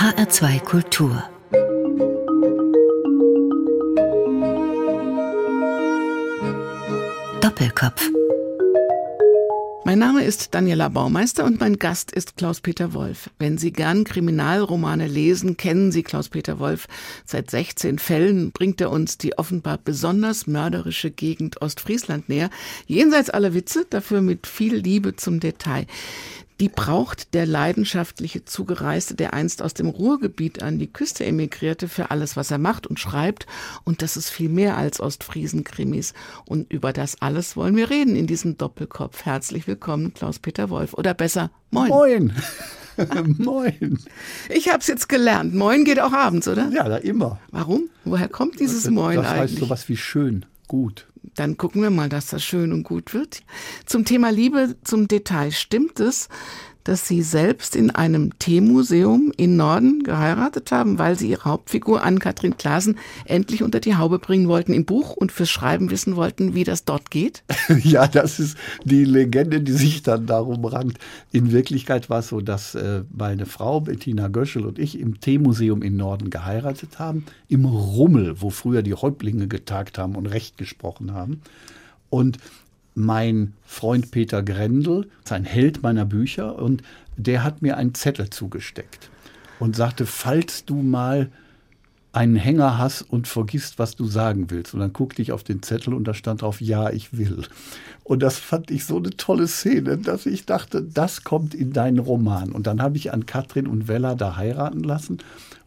HR2 Kultur Doppelkopf mein Name ist Daniela Baumeister und mein Gast ist Klaus-Peter Wolf. Wenn Sie gern Kriminalromane lesen, kennen Sie Klaus-Peter Wolf. Seit 16 Fällen bringt er uns die offenbar besonders mörderische Gegend Ostfriesland näher. Jenseits aller Witze, dafür mit viel Liebe zum Detail die braucht der leidenschaftliche Zugereiste, der einst aus dem Ruhrgebiet an die Küste emigrierte, für alles, was er macht und schreibt. Und das ist viel mehr als Ostfriesen-Krimis. Und über das alles wollen wir reden in diesem Doppelkopf. Herzlich willkommen, Klaus-Peter Wolf. Oder besser, moin. Moin. Moin. Ich habe es jetzt gelernt. Moin geht auch abends, oder? Ja, da immer. Warum? Woher kommt dieses das, Moin das eigentlich? Das heißt sowas wie schön, gut. Dann gucken wir mal, dass das schön und gut wird. Zum Thema Liebe zum Detail. Stimmt es, dass Sie selbst in einem Teemuseum in Norden geheiratet haben, weil Sie Ihre Hauptfigur Ann-Kathrin Klaasen endlich unter die Haube bringen wollten im Buch und fürs Schreiben wissen wollten, wie das dort geht? ja, das ist die Legende, die sich dann darum rankt. In Wirklichkeit war es so, dass äh, meine Frau Bettina Göschel und ich im Teemuseum in Norden geheiratet haben, im Rummel, wo früher die Häuptlinge getagt haben und Recht gesprochen haben. Und mein Freund Peter Grendel, sein Held meiner Bücher, und der hat mir einen Zettel zugesteckt und sagte, falls du mal einen Hänger hast und vergisst, was du sagen willst. Und dann guckte ich auf den Zettel und da stand drauf, ja, ich will. Und das fand ich so eine tolle Szene, dass ich dachte, das kommt in deinen Roman. Und dann habe ich an Katrin und Wella da heiraten lassen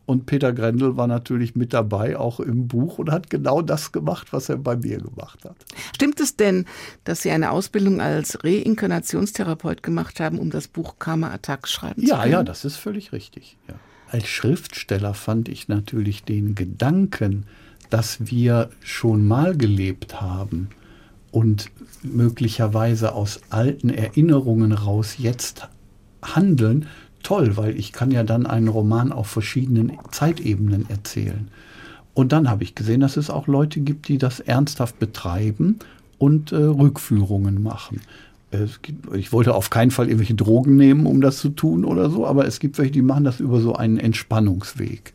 und Peter Grendel war natürlich mit dabei, auch im Buch, und hat genau das gemacht, was er bei mir gemacht hat. Stimmt es denn, dass Sie eine Ausbildung als Reinkarnationstherapeut gemacht haben, um das Buch Karma Attack schreiben ja, zu können? Ja, ja, das ist völlig richtig. Ja. Als Schriftsteller fand ich natürlich den Gedanken, dass wir schon mal gelebt haben und möglicherweise aus alten Erinnerungen raus jetzt handeln, toll, weil ich kann ja dann einen Roman auf verschiedenen Zeitebenen erzählen. Und dann habe ich gesehen, dass es auch Leute gibt, die das ernsthaft betreiben und äh, Rückführungen machen. Gibt, ich wollte auf keinen Fall irgendwelche Drogen nehmen, um das zu tun oder so, aber es gibt welche, die machen das über so einen Entspannungsweg.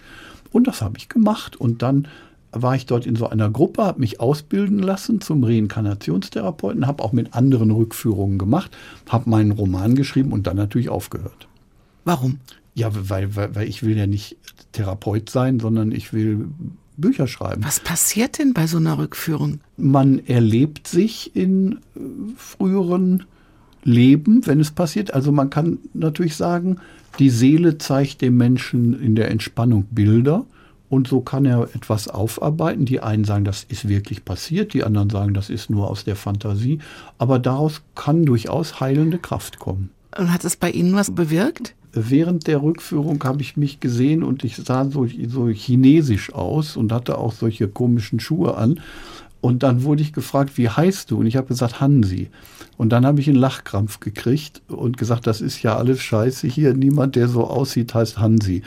Und das habe ich gemacht. Und dann war ich dort in so einer Gruppe, habe mich ausbilden lassen zum Reinkarnationstherapeuten, habe auch mit anderen Rückführungen gemacht, habe meinen Roman geschrieben und dann natürlich aufgehört. Warum? Ja, weil, weil, weil ich will ja nicht Therapeut sein, sondern ich will Bücher schreiben. Was passiert denn bei so einer Rückführung? Man erlebt sich in äh, früheren Leben, wenn es passiert. Also man kann natürlich sagen, die Seele zeigt dem Menschen in der Entspannung Bilder und so kann er etwas aufarbeiten. Die einen sagen, das ist wirklich passiert, die anderen sagen, das ist nur aus der Fantasie. Aber daraus kann durchaus heilende Kraft kommen. Und hat es bei Ihnen was bewirkt? Während der Rückführung habe ich mich gesehen und ich sah so, so chinesisch aus und hatte auch solche komischen Schuhe an. Und dann wurde ich gefragt, wie heißt du? Und ich habe gesagt, Hansi. Und dann habe ich einen Lachkrampf gekriegt und gesagt, das ist ja alles scheiße hier. Niemand, der so aussieht, heißt Hansi.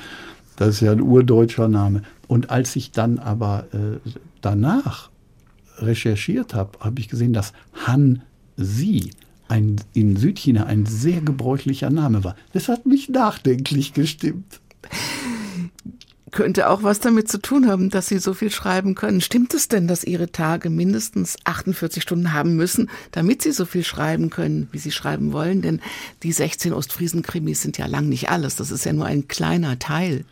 Das ist ja ein urdeutscher Name. Und als ich dann aber äh, danach recherchiert habe, habe ich gesehen, dass Hansi ein, in Südchina ein sehr gebräuchlicher Name war. Das hat mich nachdenklich gestimmt. Könnte auch was damit zu tun haben, dass Sie so viel schreiben können. Stimmt es denn, dass Ihre Tage mindestens 48 Stunden haben müssen, damit Sie so viel schreiben können, wie Sie schreiben wollen? Denn die 16 Ostfriesen-Krimis sind ja lang nicht alles. Das ist ja nur ein kleiner Teil.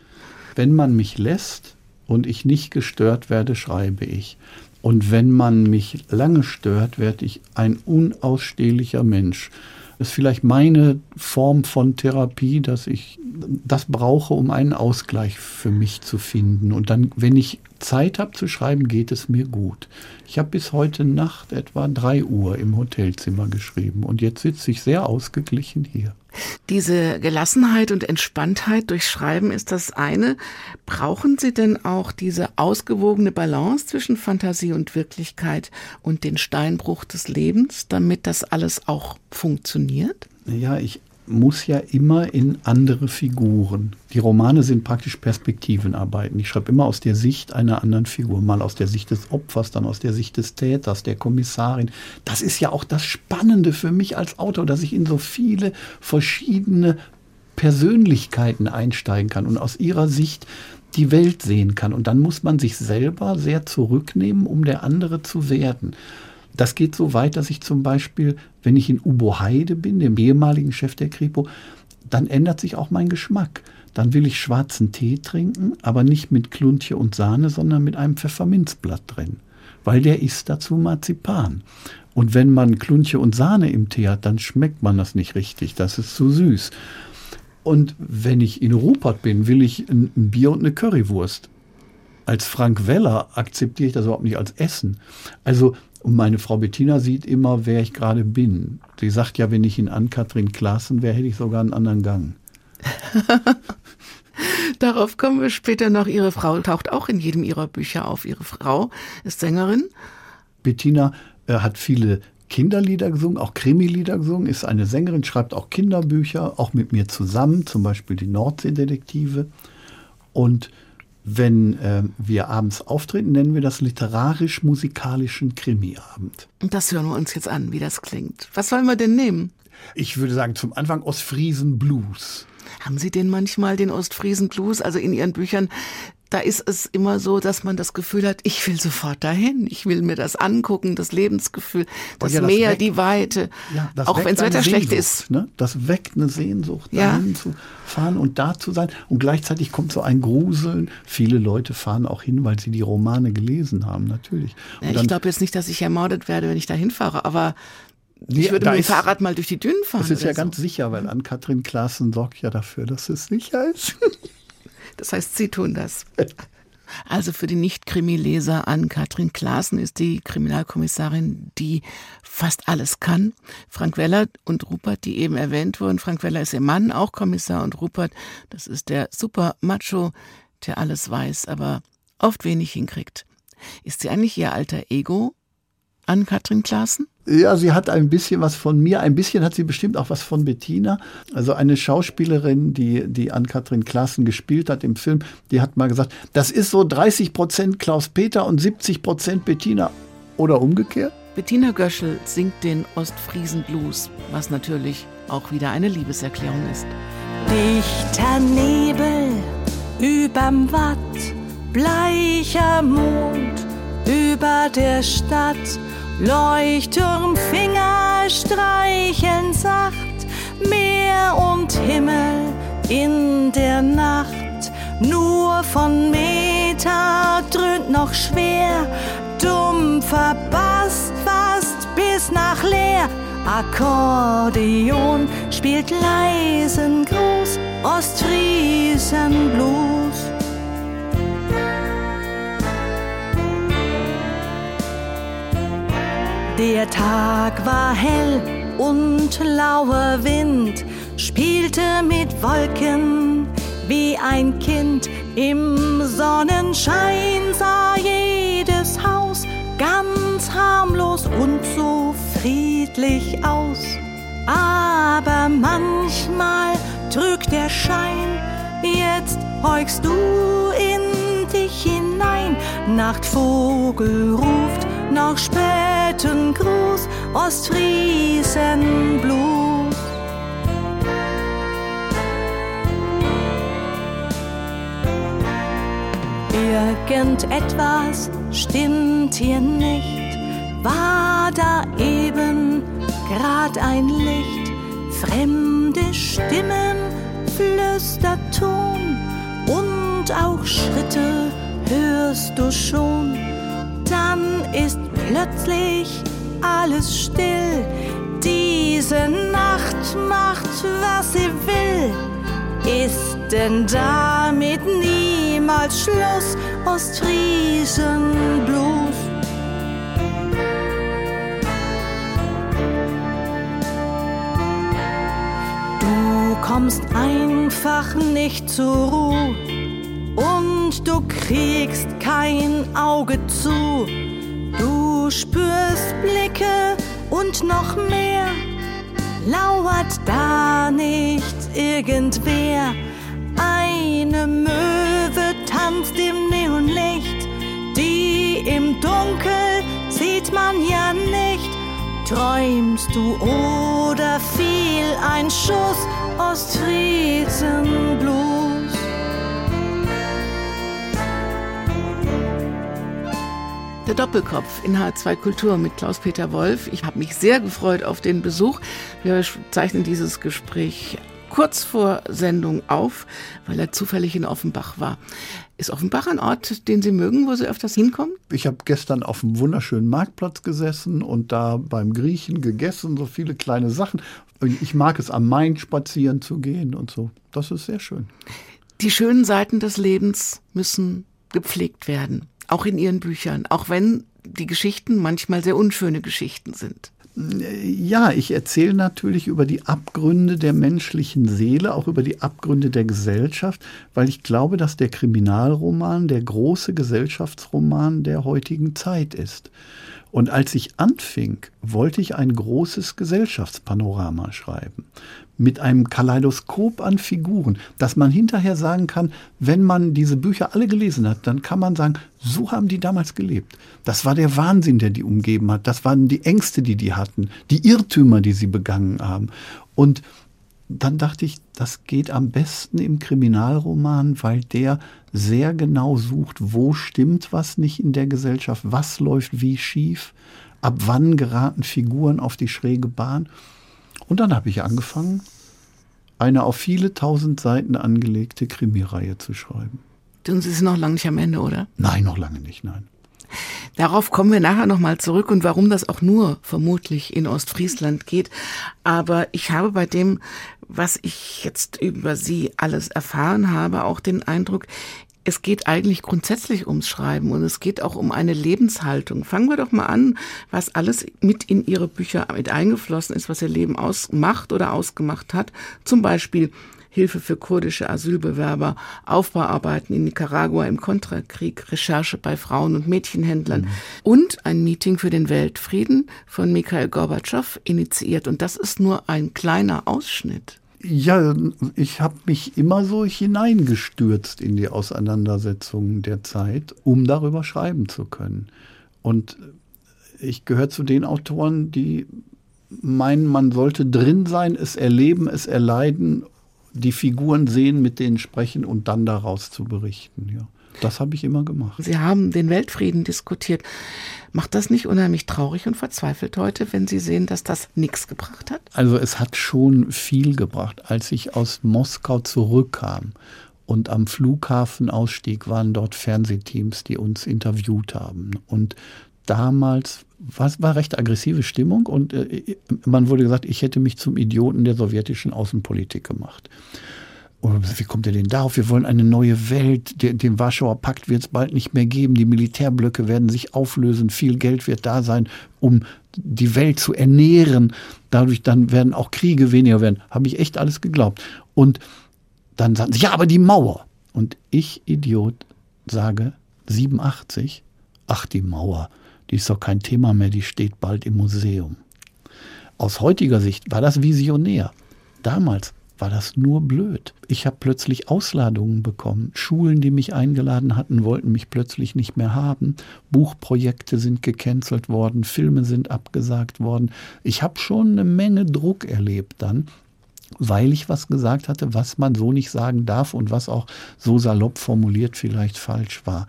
Wenn man mich lässt und ich nicht gestört werde, schreibe ich. Und wenn man mich lange stört, werde ich ein unausstehlicher Mensch. Das ist vielleicht meine Form von Therapie, dass ich das brauche, um einen Ausgleich für mich zu finden. Und dann, wenn ich Zeit habe zu schreiben, geht es mir gut. Ich habe bis heute Nacht etwa drei Uhr im Hotelzimmer geschrieben und jetzt sitze ich sehr ausgeglichen hier. Diese Gelassenheit und Entspanntheit durch Schreiben ist das eine. Brauchen Sie denn auch diese ausgewogene Balance zwischen Fantasie und Wirklichkeit und den Steinbruch des Lebens, damit das alles auch funktioniert? Ja, ich muss ja immer in andere Figuren. Die Romane sind praktisch Perspektivenarbeiten. Ich schreibe immer aus der Sicht einer anderen Figur, mal aus der Sicht des Opfers, dann aus der Sicht des Täters, der Kommissarin. Das ist ja auch das Spannende für mich als Autor, dass ich in so viele verschiedene Persönlichkeiten einsteigen kann und aus ihrer Sicht die Welt sehen kann. Und dann muss man sich selber sehr zurücknehmen, um der andere zu werden. Das geht so weit, dass ich zum Beispiel, wenn ich in Ubo Heide bin, dem ehemaligen Chef der Kripo, dann ändert sich auch mein Geschmack. Dann will ich schwarzen Tee trinken, aber nicht mit Kluntje und Sahne, sondern mit einem Pfefferminzblatt drin. Weil der ist dazu Marzipan. Und wenn man Kluntje und Sahne im Tee hat, dann schmeckt man das nicht richtig. Das ist zu süß. Und wenn ich in Rupert bin, will ich ein, ein Bier und eine Currywurst. Als Frank Weller akzeptiere ich das überhaupt nicht als Essen. Also und meine Frau Bettina sieht immer, wer ich gerade bin. Sie sagt ja, wenn ich in Ann-Kathrin Klaassen wäre, hätte ich sogar einen anderen Gang. Darauf kommen wir später noch. Ihre Frau taucht auch in jedem ihrer Bücher auf. Ihre Frau ist Sängerin. Bettina äh, hat viele Kinderlieder gesungen, auch Krimilieder gesungen, ist eine Sängerin, schreibt auch Kinderbücher, auch mit mir zusammen, zum Beispiel die Nordseedetektive. Und wenn äh, wir abends auftreten, nennen wir das literarisch-musikalischen Krimiabend. Und das hören wir uns jetzt an, wie das klingt. Was sollen wir denn nehmen? Ich würde sagen, zum Anfang Ostfriesen Blues. Haben Sie denn manchmal den Ostfriesen Blues, also in Ihren Büchern? Da ist es immer so, dass man das Gefühl hat, ich will sofort dahin. Ich will mir das angucken, das Lebensgefühl, das, ja, das Meer, weckt, die Weite. Ja, auch wenn das Wetter schlecht ist. Ne? Das weckt eine Sehnsucht, dahin zu fahren und da zu sein. Und gleichzeitig kommt so ein Gruseln. Viele Leute fahren auch hin, weil sie die Romane gelesen haben, natürlich. ich glaube jetzt nicht, dass ich ermordet werde, wenn ich da hinfahre, aber ich würde mit dem Fahrrad mal durch die Dünen fahren. Das ist ja so. ganz sicher, weil Ann-Kathrin Klaassen sorgt ja dafür, dass es sicher ist. Das heißt, Sie tun das. Also für die Nicht-Krimi-Leser an Katrin Klaassen ist die Kriminalkommissarin, die fast alles kann. Frank Weller und Rupert, die eben erwähnt wurden. Frank Weller ist ihr Mann, auch Kommissar und Rupert, das ist der super Macho, der alles weiß, aber oft wenig hinkriegt. Ist sie eigentlich ihr alter Ego an Katrin Klaassen? Ja, sie hat ein bisschen was von mir, ein bisschen hat sie bestimmt auch was von Bettina. Also eine Schauspielerin, die, die an Katrin Klaassen gespielt hat im Film, die hat mal gesagt, das ist so 30 Prozent Klaus-Peter und 70 Prozent Bettina. Oder umgekehrt? Bettina Göschel singt den Ostfriesen Blues, was natürlich auch wieder eine Liebeserklärung ist. Dichter Nebel überm Watt, bleicher Mond über der Stadt Leuchtturmfinger streicheln sacht, Meer und Himmel in der Nacht. Nur von Meter dröhnt noch schwer, dumpfer Bass fast bis nach leer. Akkordeon spielt leisen Gruß, Ostfriesen Blues. Der Tag war hell und lauer Wind spielte mit Wolken wie ein Kind. Im Sonnenschein sah jedes Haus ganz harmlos und so friedlich aus. Aber manchmal trügt der Schein, jetzt heugst du in dich hinein. Nachtvogel ruft noch späten Gruß, Ostfriesen Blues. Irgendetwas stimmt hier nicht, war da eben grad ein Licht, fremde Stimmen, Flüsterton und auch Schritte hörst du schon. Dann ist plötzlich alles still. Diese Nacht macht, was sie will. Ist denn damit niemals Schluss? Ostfriesen Blues. Du kommst einfach nicht zur Ruhe und du kriegst kein Auge zu. Du spürst Blicke und noch mehr. Lauert da nicht irgendwer? Eine Möwe tanzt im Neonlicht, die im Dunkel sieht man ja nicht. Träumst du oder fiel ein Schuss? Ostfriesen-Blues. Der Doppelkopf in H2 Kultur mit Klaus-Peter Wolf. Ich habe mich sehr gefreut auf den Besuch. Wir zeichnen dieses Gespräch kurz vor Sendung auf, weil er zufällig in Offenbach war. Ist Offenbach ein Ort, den Sie mögen, wo Sie öfters hinkommen? Ich habe gestern auf einem wunderschönen Marktplatz gesessen und da beim Griechen gegessen, so viele kleine Sachen. Ich mag es am Main spazieren zu gehen und so. Das ist sehr schön. Die schönen Seiten des Lebens müssen gepflegt werden, auch in Ihren Büchern, auch wenn die Geschichten manchmal sehr unschöne Geschichten sind. Ja, ich erzähle natürlich über die Abgründe der menschlichen Seele, auch über die Abgründe der Gesellschaft, weil ich glaube, dass der Kriminalroman der große Gesellschaftsroman der heutigen Zeit ist. Und als ich anfing, wollte ich ein großes Gesellschaftspanorama schreiben mit einem Kaleidoskop an Figuren, dass man hinterher sagen kann, wenn man diese Bücher alle gelesen hat, dann kann man sagen, so haben die damals gelebt. Das war der Wahnsinn, der die umgeben hat. Das waren die Ängste, die die hatten, die Irrtümer, die sie begangen haben. Und dann dachte ich, das geht am besten im Kriminalroman, weil der sehr genau sucht, wo stimmt was nicht in der Gesellschaft, was läuft wie schief, ab wann geraten Figuren auf die schräge Bahn. Und dann habe ich angefangen, eine auf viele tausend Seiten angelegte Krimireihe zu schreiben. Und Sie sind noch lange nicht am Ende, oder? Nein, noch lange nicht, nein. Darauf kommen wir nachher nochmal zurück und warum das auch nur vermutlich in Ostfriesland geht. Aber ich habe bei dem, was ich jetzt über Sie alles erfahren habe, auch den Eindruck, es geht eigentlich grundsätzlich ums Schreiben und es geht auch um eine Lebenshaltung. Fangen wir doch mal an, was alles mit in Ihre Bücher mit eingeflossen ist, was Ihr Leben ausmacht oder ausgemacht hat. Zum Beispiel Hilfe für kurdische Asylbewerber, Aufbauarbeiten in Nicaragua im Kontrakrieg, Recherche bei Frauen- und Mädchenhändlern mhm. und ein Meeting für den Weltfrieden von Mikhail Gorbatschow initiiert. Und das ist nur ein kleiner Ausschnitt. Ja, ich habe mich immer so hineingestürzt in die Auseinandersetzungen der Zeit, um darüber schreiben zu können. Und ich gehöre zu den Autoren, die meinen, man sollte drin sein, es erleben, es erleiden, die Figuren sehen, mit denen sprechen und dann daraus zu berichten. Ja. Das habe ich immer gemacht. Sie haben den Weltfrieden diskutiert. Macht das nicht unheimlich traurig und verzweifelt heute, wenn Sie sehen, dass das nichts gebracht hat? Also es hat schon viel gebracht. Als ich aus Moskau zurückkam und am Flughafen ausstieg, waren dort Fernsehteams, die uns interviewt haben. Und damals war, war recht aggressive Stimmung und äh, man wurde gesagt, ich hätte mich zum Idioten der sowjetischen Außenpolitik gemacht. Und wie kommt ihr denn darauf? Wir wollen eine neue Welt. Den, den Warschauer Pakt wird es bald nicht mehr geben. Die Militärblöcke werden sich auflösen. Viel Geld wird da sein, um die Welt zu ernähren. Dadurch dann werden auch Kriege weniger werden. Habe ich echt alles geglaubt. Und dann sagen sie, ja, aber die Mauer. Und ich, Idiot, sage 87, ach, die Mauer, die ist doch kein Thema mehr, die steht bald im Museum. Aus heutiger Sicht war das visionär. Damals war das nur blöd. Ich habe plötzlich Ausladungen bekommen. Schulen, die mich eingeladen hatten, wollten mich plötzlich nicht mehr haben. Buchprojekte sind gecancelt worden, Filme sind abgesagt worden. Ich habe schon eine Menge Druck erlebt dann, weil ich was gesagt hatte, was man so nicht sagen darf und was auch so salopp formuliert vielleicht falsch war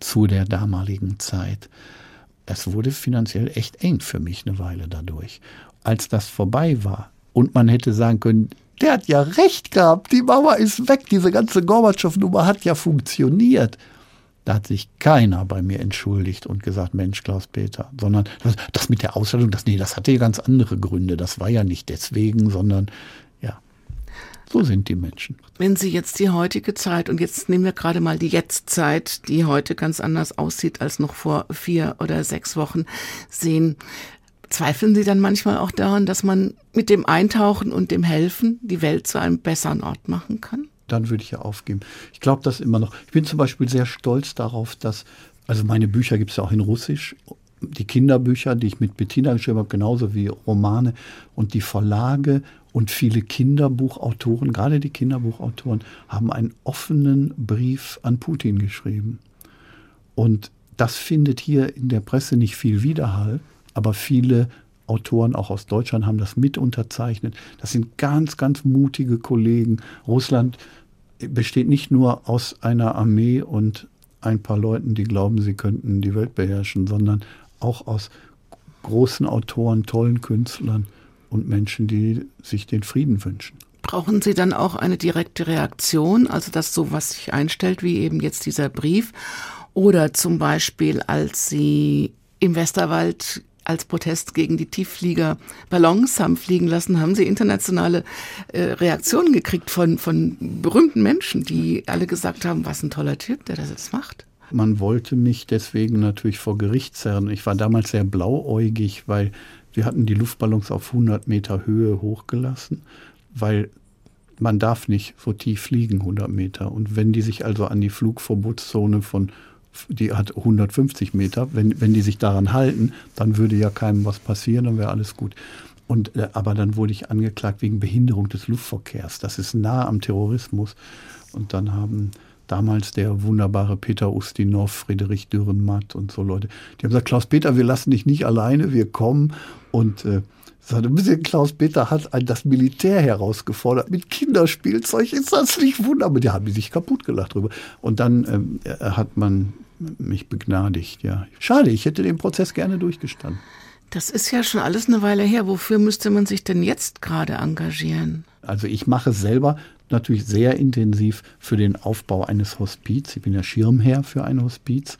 zu der damaligen Zeit. Es wurde finanziell echt eng für mich eine Weile dadurch. Als das vorbei war und man hätte sagen können, der hat ja recht gehabt, die Mauer ist weg, diese ganze Gorbatschow-Nummer hat ja funktioniert. Da hat sich keiner bei mir entschuldigt und gesagt, Mensch, Klaus-Peter, sondern das, mit der Ausstellung, das, nee, das hatte ja ganz andere Gründe. Das war ja nicht deswegen, sondern so sind die Menschen. Wenn Sie jetzt die heutige Zeit, und jetzt nehmen wir gerade mal die Jetztzeit, die heute ganz anders aussieht als noch vor vier oder sechs Wochen, sehen, Zweifeln Sie dann manchmal auch daran, dass man mit dem Eintauchen und dem Helfen die Welt zu einem besseren Ort machen kann? Dann würde ich ja aufgeben. Ich glaube das immer noch. Ich bin zum Beispiel sehr stolz darauf, dass, also meine Bücher gibt es ja auch in Russisch, die Kinderbücher, die ich mit Bettina geschrieben habe, genauso wie Romane und die Verlage und viele Kinderbuchautoren, gerade die Kinderbuchautoren, haben einen offenen Brief an Putin geschrieben. Und das findet hier in der Presse nicht viel Widerhall aber viele Autoren auch aus Deutschland haben das mit unterzeichnet. Das sind ganz, ganz mutige Kollegen. Russland besteht nicht nur aus einer Armee und ein paar Leuten, die glauben, sie könnten die Welt beherrschen, sondern auch aus großen Autoren, tollen Künstlern und Menschen, die sich den Frieden wünschen. Brauchen Sie dann auch eine direkte Reaktion, also dass sowas sich einstellt, wie eben jetzt dieser Brief? Oder zum Beispiel, als Sie im Westerwald als Protest gegen die Tiefflieger Ballons haben fliegen lassen, haben sie internationale äh, Reaktionen gekriegt von, von berühmten Menschen, die alle gesagt haben, was ein toller Typ, der das jetzt macht. Man wollte mich deswegen natürlich vor Gericht zerren. Ich war damals sehr blauäugig, weil wir hatten die Luftballons auf 100 Meter Höhe hochgelassen, weil man darf nicht so tief fliegen, 100 Meter. Und wenn die sich also an die Flugverbotszone von die hat 150 Meter. Wenn, wenn die sich daran halten, dann würde ja keinem was passieren, dann wäre alles gut. Und, äh, aber dann wurde ich angeklagt wegen Behinderung des Luftverkehrs. Das ist nah am Terrorismus. Und dann haben damals der wunderbare Peter Ustinov, Friedrich Dürrenmatt und so Leute, die haben gesagt, Klaus-Peter, wir lassen dich nicht alleine, wir kommen. Und äh, sagte, ein bisschen Klaus-Peter hat das Militär herausgefordert mit Kinderspielzeug. Ist das nicht wunderbar? Die haben sich kaputt gelacht drüber. Und dann ähm, hat man mich begnadigt, ja. Schade, ich hätte den Prozess gerne durchgestanden. Das ist ja schon alles eine Weile her. Wofür müsste man sich denn jetzt gerade engagieren? Also ich mache selber natürlich sehr intensiv für den Aufbau eines Hospiz. Ich bin ja Schirmherr für ein Hospiz.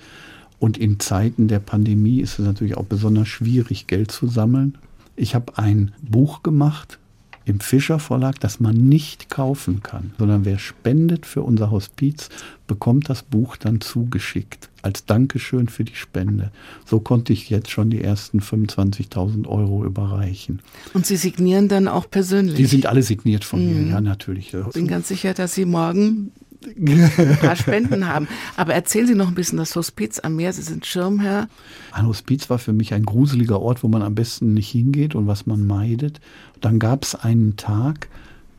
Und in Zeiten der Pandemie ist es natürlich auch besonders schwierig, Geld zu sammeln. Ich habe ein Buch gemacht im Fischer Verlag, das man nicht kaufen kann, sondern wer spendet für unser Hospiz, bekommt das Buch dann zugeschickt als Dankeschön für die Spende. So konnte ich jetzt schon die ersten 25.000 Euro überreichen. Und Sie signieren dann auch persönlich? Die sind alle signiert von mhm. mir, ja natürlich. Ich bin ganz sicher, dass Sie morgen ein paar Spenden haben. Aber erzählen Sie noch ein bisschen das Hospiz am Meer. Sie sind Schirmherr. Ein Hospiz war für mich ein gruseliger Ort, wo man am besten nicht hingeht und was man meidet. Dann gab es einen Tag,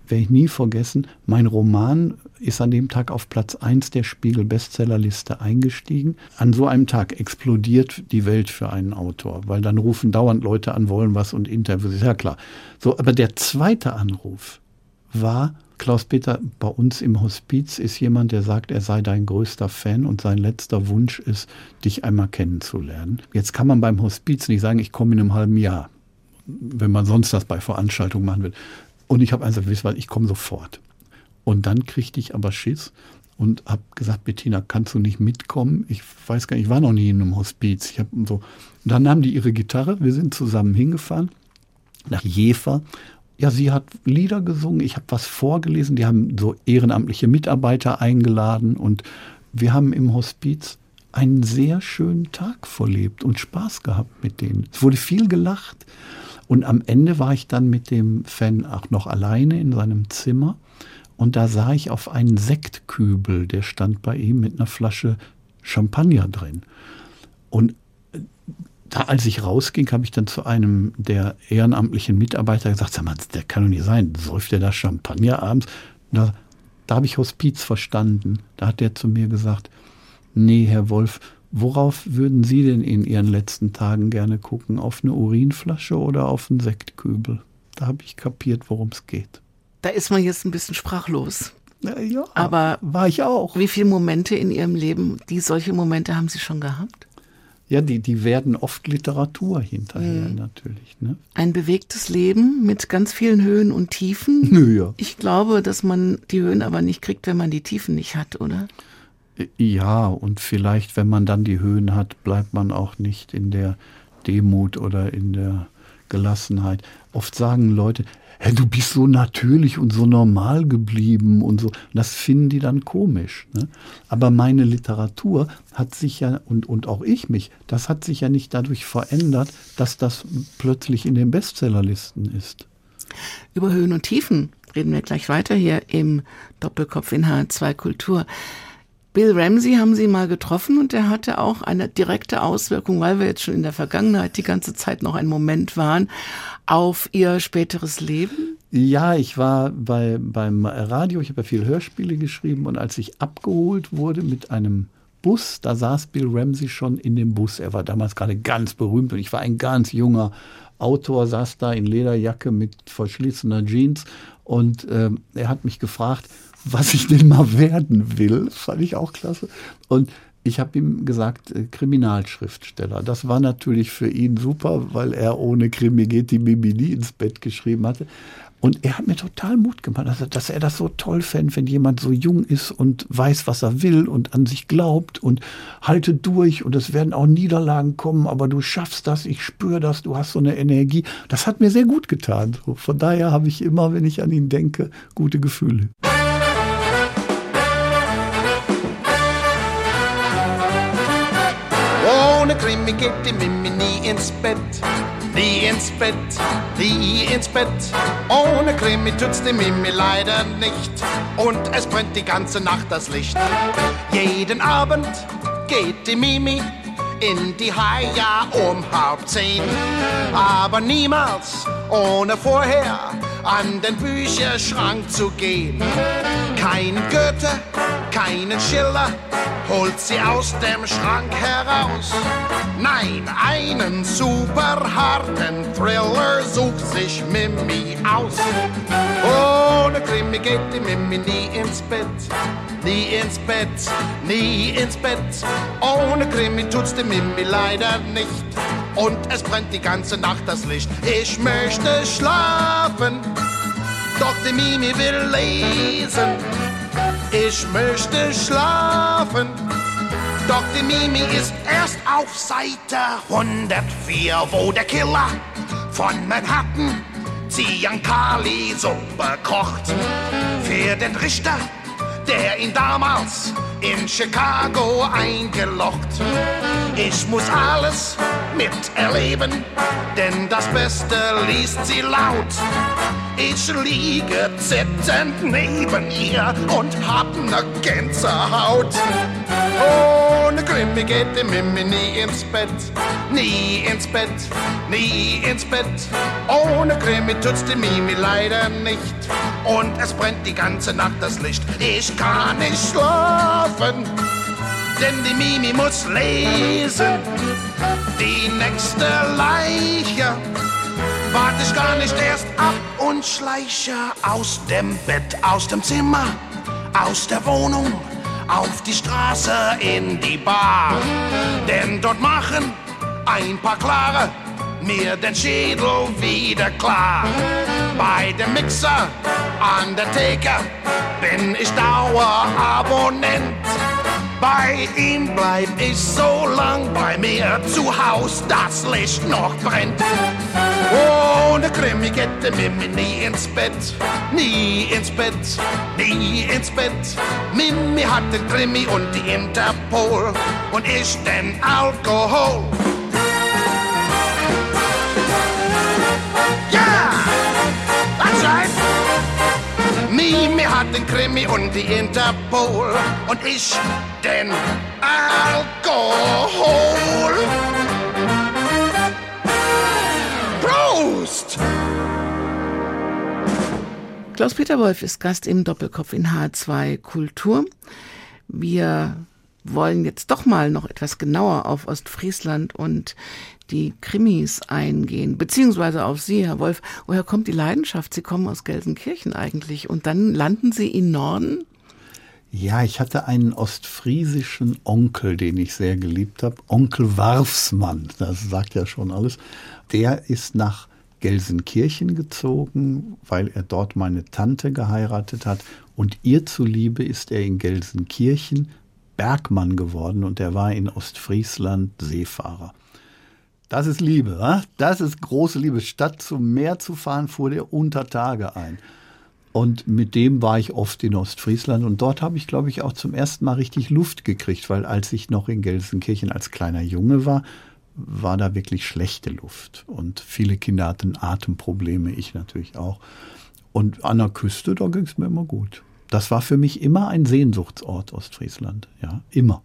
werde ich nie vergessen, mein Roman ist an dem Tag auf Platz 1 der Spiegel-Bestsellerliste eingestiegen. An so einem Tag explodiert die Welt für einen Autor, weil dann rufen dauernd Leute an, wollen was und Interviews. Ja klar. So, aber der zweite Anruf war, Klaus-Peter, bei uns im Hospiz ist jemand, der sagt, er sei dein größter Fan und sein letzter Wunsch ist, dich einmal kennenzulernen. Jetzt kann man beim Hospiz nicht sagen, ich komme in einem halben Jahr, wenn man sonst das bei Veranstaltungen machen will. Und ich habe einfach gewiss, weil ich komme sofort. Und dann kriegte ich aber Schiss und habe gesagt, Bettina, kannst du nicht mitkommen? Ich weiß gar nicht, ich war noch nie in einem Hospiz. Ich so. Und dann nahm die ihre Gitarre, wir sind zusammen hingefahren nach Jever ja, sie hat Lieder gesungen, ich habe was vorgelesen, die haben so ehrenamtliche Mitarbeiter eingeladen und wir haben im Hospiz einen sehr schönen Tag verlebt und Spaß gehabt mit denen. Es wurde viel gelacht und am Ende war ich dann mit dem Fan auch noch alleine in seinem Zimmer und da sah ich auf einen Sektkübel, der stand bei ihm mit einer Flasche Champagner drin. Und da, als ich rausging, habe ich dann zu einem der ehrenamtlichen Mitarbeiter gesagt, sag mal, der kann doch nicht sein, säuft der da Champagner abends? Da, da habe ich Hospiz verstanden. Da hat der zu mir gesagt, nee, Herr Wolf, worauf würden Sie denn in Ihren letzten Tagen gerne gucken? Auf eine Urinflasche oder auf einen Sektkübel? Da habe ich kapiert, worum es geht. Da ist man jetzt ein bisschen sprachlos. Ja, ja, aber war ich auch. Wie viele Momente in Ihrem Leben, die solche Momente haben Sie schon gehabt? Ja, die, die werden oft Literatur hinterher mhm. natürlich. Ne? Ein bewegtes Leben mit ganz vielen Höhen und Tiefen. Ja. Ich glaube, dass man die Höhen aber nicht kriegt, wenn man die Tiefen nicht hat, oder? Ja, und vielleicht, wenn man dann die Höhen hat, bleibt man auch nicht in der Demut oder in der Gelassenheit. Oft sagen Leute, hey, du bist so natürlich und so normal geblieben und so. Das finden die dann komisch. Ne? Aber meine Literatur hat sich ja, und, und auch ich mich, das hat sich ja nicht dadurch verändert, dass das plötzlich in den Bestsellerlisten ist. Über Höhen und Tiefen reden wir gleich weiter hier im Doppelkopf in H2 Kultur. Bill Ramsey haben Sie mal getroffen und der hatte auch eine direkte Auswirkung, weil wir jetzt schon in der Vergangenheit die ganze Zeit noch ein Moment waren, auf Ihr späteres Leben? Ja, ich war bei, beim Radio, ich habe ja viel Hörspiele geschrieben und als ich abgeholt wurde mit einem Bus, da saß Bill Ramsey schon in dem Bus. Er war damals gerade ganz berühmt und ich war ein ganz junger Autor, saß da in Lederjacke mit verschlissener Jeans und äh, er hat mich gefragt, was ich denn mal werden will. Fand ich auch klasse. Und ich habe ihm gesagt, äh, Kriminalschriftsteller. Das war natürlich für ihn super, weil er ohne Krimi geht die Mimi nie ins Bett geschrieben hatte. Und er hat mir total Mut gemacht, dass er, dass er das so toll fände, wenn jemand so jung ist und weiß, was er will und an sich glaubt und halte durch und es werden auch Niederlagen kommen, aber du schaffst das, ich spüre das, du hast so eine Energie. Das hat mir sehr gut getan. Von daher habe ich immer, wenn ich an ihn denke, gute Gefühle. Krimi geht die Mimi nie ins Bett. Nie ins Bett, nie ins Bett. Ohne Krimi tut's die Mimi leider nicht. Und es brennt die ganze Nacht das Licht. Jeden Abend geht die Mimi in die Haia um halb zehn. Aber niemals ohne vorher an den Bücherschrank zu gehen. Kein Goethe, keinen Schiller holt sie aus dem Schrank heraus. Nein, einen super harten Thriller sucht sich Mimi aus. Ohne Krimi geht die Mimi nie ins Bett, nie ins Bett, nie ins Bett. Ohne Krimi tut's die Mimi leider nicht. Und es brennt die ganze Nacht das Licht. Ich möchte schlafen, doch die Mimi will lesen. Ich möchte schlafen, doch die Mimi ist erst auf Seite 104, wo der Killer von Manhattan Ziankali Suppe kocht. Für den Richter, der ihn damals in Chicago eingelocht. Ich muss alles miterleben, denn das Beste liest sie laut. Ich liege zittend neben ihr und hab ne Gänsehaut. Ohne Krimi geht die Mimi nie ins Bett, nie ins Bett, nie ins Bett. Ohne Krimi tut's die Mimi leider nicht. Und es brennt die ganze Nacht das Licht. Ich kann nicht schlafen, denn die Mimi muss lesen. Die nächste Leiche warte ich gar nicht erst ab und schleiche aus dem Bett, aus dem Zimmer, aus der Wohnung, auf die Straße in die Bar. Denn dort machen ein paar Klare mir den Schädel wieder klar. Bei dem Mixer an der Theke bin ich Dauerabonnent. Bei ihm bleib ich so lang bei mir zu Haus, das Licht noch brennt. Ohne Krimi geht der Mimi nie ins Bett, nie ins Bett, nie ins Bett. Mimi hat den Krimi und die Interpol und ich den Alkohol. Hat den Krimi und die Interpol und ich den Alkohol. Prost! Klaus-Peter Wolf ist Gast im Doppelkopf in H2 Kultur. Wir wollen jetzt doch mal noch etwas genauer auf Ostfriesland und die Krimis eingehen, beziehungsweise auf Sie, Herr Wolf. Woher kommt die Leidenschaft? Sie kommen aus Gelsenkirchen eigentlich und dann landen Sie in Norden? Ja, ich hatte einen ostfriesischen Onkel, den ich sehr geliebt habe. Onkel Warfsmann, das sagt ja schon alles. Der ist nach Gelsenkirchen gezogen, weil er dort meine Tante geheiratet hat. Und ihr zuliebe ist er in Gelsenkirchen Bergmann geworden und er war in Ostfriesland Seefahrer. Das ist Liebe, wa? das ist große Liebe. Statt zum Meer zu fahren, fuhr der unter Tage ein. Und mit dem war ich oft in Ostfriesland und dort habe ich, glaube ich, auch zum ersten Mal richtig Luft gekriegt, weil als ich noch in Gelsenkirchen als kleiner Junge war, war da wirklich schlechte Luft. Und viele Kinder hatten Atemprobleme, ich natürlich auch. Und an der Küste, da ging es mir immer gut. Das war für mich immer ein Sehnsuchtsort, Ostfriesland. Ja, immer.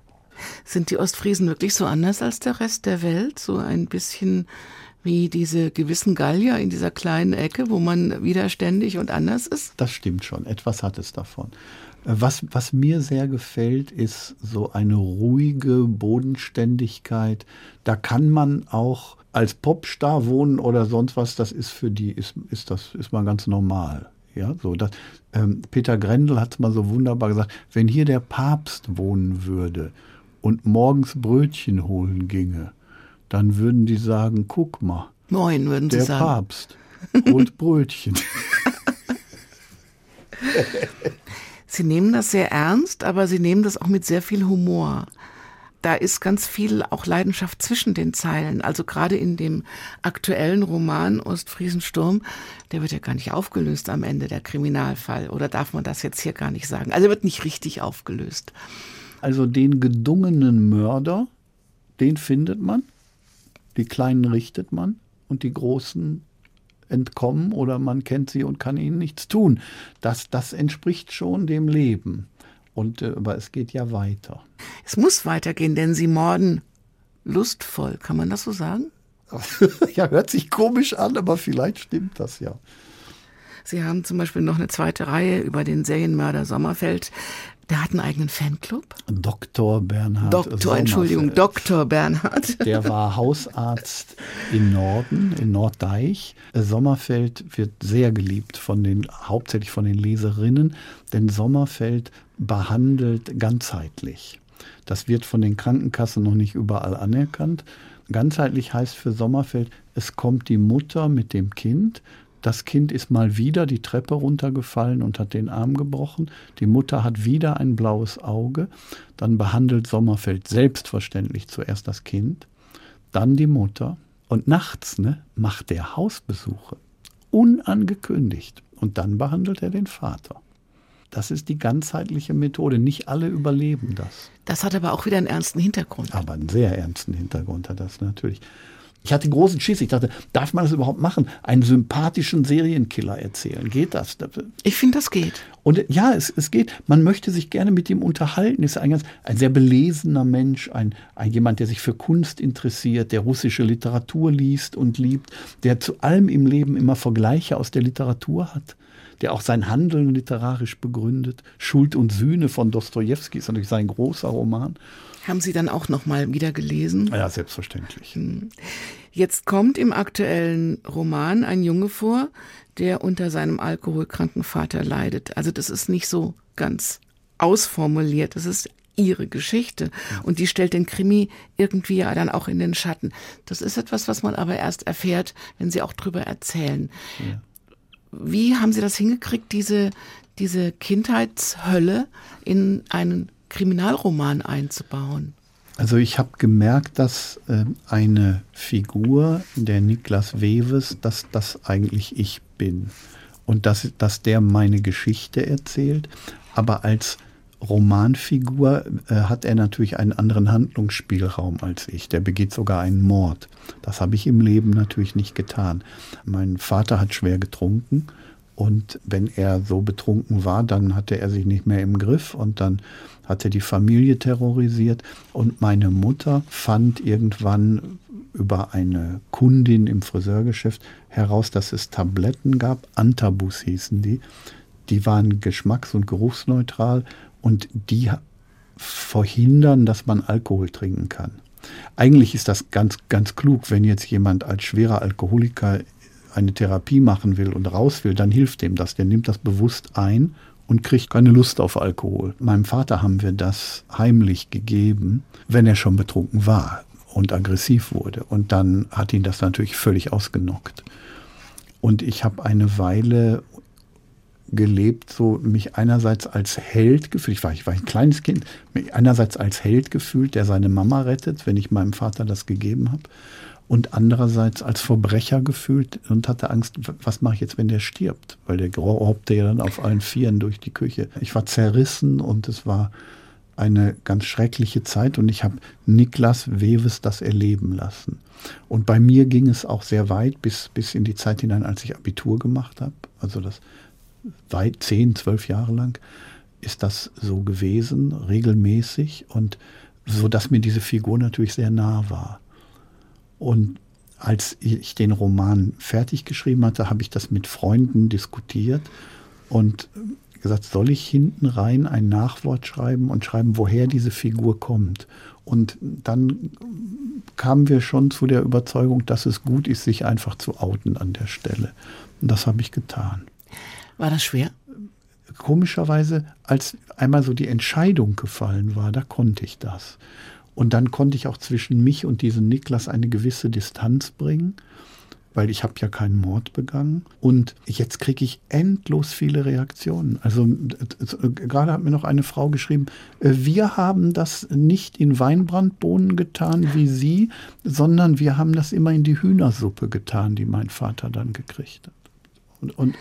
Sind die Ostfriesen wirklich so anders als der Rest der Welt? So ein bisschen wie diese gewissen Gallier in dieser kleinen Ecke, wo man widerständig und anders ist? Das stimmt schon. Etwas hat es davon. Was, was mir sehr gefällt, ist so eine ruhige Bodenständigkeit. Da kann man auch als Popstar wohnen oder sonst was, das ist für die, ist, ist das, ist mal ganz normal. Ja, so das, ähm, Peter Grendel hat es mal so wunderbar gesagt, wenn hier der Papst wohnen würde und morgens Brötchen holen ginge, dann würden die sagen, guck mal. Moin, würden sie der sagen. Der Papst holt Brötchen. Sie nehmen das sehr ernst, aber Sie nehmen das auch mit sehr viel Humor. Da ist ganz viel auch Leidenschaft zwischen den Zeilen. Also gerade in dem aktuellen Roman Ostfriesensturm, der wird ja gar nicht aufgelöst am Ende, der Kriminalfall. Oder darf man das jetzt hier gar nicht sagen? Also er wird nicht richtig aufgelöst. Also den gedungenen Mörder, den findet man. Die Kleinen richtet man und die Großen entkommen oder man kennt sie und kann ihnen nichts tun. Das, das entspricht schon dem Leben. Und, äh, aber es geht ja weiter. Es muss weitergehen, denn sie morden lustvoll. Kann man das so sagen? ja, hört sich komisch an, aber vielleicht stimmt das ja. Sie haben zum Beispiel noch eine zweite Reihe über den Serienmörder Sommerfeld. Der hat einen eigenen Fanclub. Dr. Bernhard. Doktor, Entschuldigung, Dr. Bernhard. Der war Hausarzt im Norden, in Norddeich. Sommerfeld wird sehr geliebt von den, hauptsächlich von den Leserinnen, denn Sommerfeld behandelt ganzheitlich. Das wird von den Krankenkassen noch nicht überall anerkannt. Ganzheitlich heißt für Sommerfeld, es kommt die Mutter mit dem Kind, das Kind ist mal wieder die Treppe runtergefallen und hat den Arm gebrochen. Die Mutter hat wieder ein blaues Auge. Dann behandelt Sommerfeld selbstverständlich zuerst das Kind, dann die Mutter. Und nachts ne, macht er Hausbesuche. Unangekündigt. Und dann behandelt er den Vater. Das ist die ganzheitliche Methode. Nicht alle überleben das. Das hat aber auch wieder einen ernsten Hintergrund. Aber einen sehr ernsten Hintergrund hat das natürlich. Ich hatte großen Schiss. Ich dachte, darf man das überhaupt machen? Einen sympathischen Serienkiller erzählen? Geht das? Ich finde, das geht. Und ja, es, es geht. Man möchte sich gerne mit ihm unterhalten. Ist ein, ganz, ein sehr belesener Mensch, ein, ein jemand, der sich für Kunst interessiert, der russische Literatur liest und liebt, der zu allem im Leben immer Vergleiche aus der Literatur hat der auch sein Handeln literarisch begründet. Schuld und Sühne von Dostoevsky ist natürlich sein großer Roman. Haben Sie dann auch noch mal wieder gelesen? Ja, selbstverständlich. Hm. Jetzt kommt im aktuellen Roman ein Junge vor, der unter seinem alkoholkranken Vater leidet. Also das ist nicht so ganz ausformuliert. Das ist ihre Geschichte. Und die stellt den Krimi irgendwie ja dann auch in den Schatten. Das ist etwas, was man aber erst erfährt, wenn Sie auch drüber erzählen. Ja. Wie haben Sie das hingekriegt, diese, diese Kindheitshölle in einen Kriminalroman einzubauen? Also ich habe gemerkt, dass äh, eine Figur, der Niklas Weves, dass das eigentlich ich bin. Und dass, dass der meine Geschichte erzählt. Aber als Romanfigur äh, hat er natürlich einen anderen Handlungsspielraum als ich. Der begeht sogar einen Mord. Das habe ich im Leben natürlich nicht getan. Mein Vater hat schwer getrunken und wenn er so betrunken war, dann hatte er sich nicht mehr im Griff und dann hat er die Familie terrorisiert. Und meine Mutter fand irgendwann über eine Kundin im Friseurgeschäft heraus, dass es Tabletten gab, Antabus hießen die. Die waren geschmacks- und geruchsneutral und die verhindern, dass man Alkohol trinken kann. Eigentlich ist das ganz, ganz klug, wenn jetzt jemand als schwerer Alkoholiker eine Therapie machen will und raus will, dann hilft dem das. Der nimmt das bewusst ein und kriegt keine Lust auf Alkohol. Meinem Vater haben wir das heimlich gegeben, wenn er schon betrunken war und aggressiv wurde. Und dann hat ihn das natürlich völlig ausgenockt. Und ich habe eine Weile gelebt, so mich einerseits als Held gefühlt, ich war, ich war ein kleines Kind, mich einerseits als Held gefühlt, der seine Mama rettet, wenn ich meinem Vater das gegeben habe und andererseits als Verbrecher gefühlt und hatte Angst, was mache ich jetzt, wenn der stirbt? Weil der hoppte ja dann auf allen Vieren durch die Küche. Ich war zerrissen und es war eine ganz schreckliche Zeit und ich habe Niklas Weves das erleben lassen. Und bei mir ging es auch sehr weit bis, bis in die Zeit hinein, als ich Abitur gemacht habe. Also das weit zehn, zwölf Jahre lang ist das so gewesen, regelmäßig und so, dass mir diese Figur natürlich sehr nah war. Und als ich den Roman fertig geschrieben hatte, habe ich das mit Freunden diskutiert und gesagt, soll ich hinten rein ein Nachwort schreiben und schreiben, woher diese Figur kommt. Und dann kamen wir schon zu der Überzeugung, dass es gut ist, sich einfach zu outen an der Stelle. Und das habe ich getan. War das schwer? Komischerweise, als einmal so die Entscheidung gefallen war, da konnte ich das. Und dann konnte ich auch zwischen mich und diesem Niklas eine gewisse Distanz bringen weil ich habe ja keinen Mord begangen. Und jetzt kriege ich endlos viele Reaktionen. Also gerade hat mir noch eine Frau geschrieben, äh, wir haben das nicht in Weinbrandbohnen getan wie Sie, sondern wir haben das immer in die Hühnersuppe getan, die mein Vater dann gekriegt hat. Und, und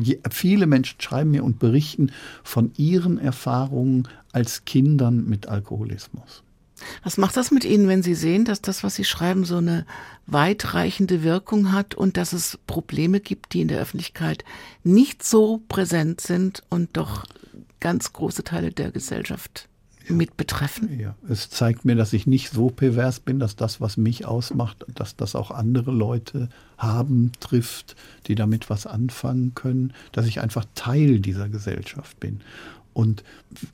äh, viele Menschen schreiben mir und berichten von ihren Erfahrungen als Kindern mit Alkoholismus. Was macht das mit Ihnen, wenn Sie sehen, dass das, was Sie schreiben, so eine weitreichende Wirkung hat und dass es Probleme gibt, die in der Öffentlichkeit nicht so präsent sind und doch ganz große Teile der Gesellschaft mit betreffen? Ja, es zeigt mir, dass ich nicht so pervers bin, dass das, was mich ausmacht, dass das auch andere Leute haben, trifft, die damit was anfangen können, dass ich einfach Teil dieser Gesellschaft bin. Und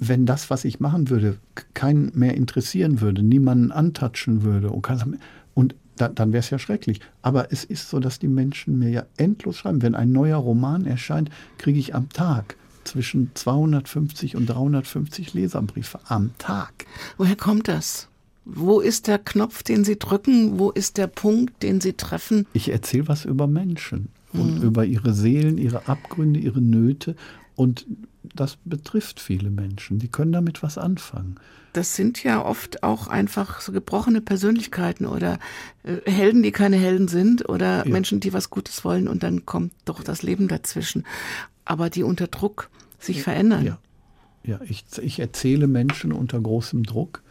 wenn das, was ich machen würde, keinen mehr interessieren würde, niemanden antatschen würde und, und da, dann wäre es ja schrecklich. Aber es ist so, dass die Menschen mir ja endlos schreiben. Wenn ein neuer Roman erscheint, kriege ich am Tag zwischen 250 und 350 Leserbriefe am Tag. Woher kommt das? Wo ist der Knopf, den Sie drücken? Wo ist der Punkt, den Sie treffen? Ich erzähle was über Menschen und hm. über ihre Seelen, ihre Abgründe, ihre Nöte. Und das betrifft viele Menschen. Die können damit was anfangen. Das sind ja oft auch einfach so gebrochene Persönlichkeiten oder äh, Helden, die keine Helden sind oder ja. Menschen, die was Gutes wollen und dann kommt doch das Leben dazwischen. Aber die unter Druck sich verändern. Ja, ja ich, ich erzähle Menschen unter großem Druck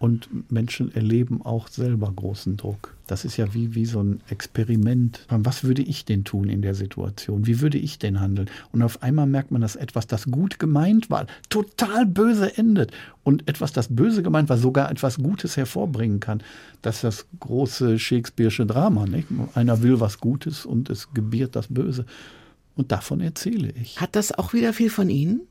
und Menschen erleben auch selber großen Druck. Das ist ja wie, wie so ein Experiment. Was würde ich denn tun in der Situation? Wie würde ich denn handeln? Und auf einmal merkt man, dass etwas, das gut gemeint war, total böse endet. Und etwas, das böse gemeint war, sogar etwas Gutes hervorbringen kann. Das ist das große Shakespeare'sche Drama. Nicht? Einer will was Gutes und es gebiert das Böse. Und davon erzähle ich. Hat das auch wieder viel von Ihnen?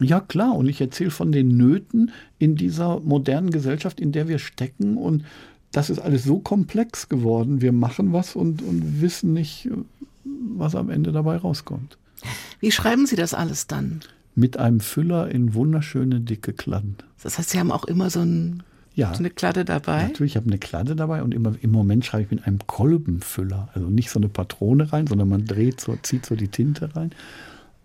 Ja, klar. Und ich erzähle von den Nöten in dieser modernen Gesellschaft, in der wir stecken. Und das ist alles so komplex geworden. Wir machen was und, und wissen nicht, was am Ende dabei rauskommt. Wie schreiben Sie das alles dann? Mit einem Füller in wunderschöne dicke Kladden. Das heißt, Sie haben auch immer so, ein, ja, so eine Kladde dabei? Natürlich, ich habe eine Kladde dabei und immer, im Moment schreibe ich mit einem Kolbenfüller. Also nicht so eine Patrone rein, sondern man dreht so, zieht so die Tinte rein.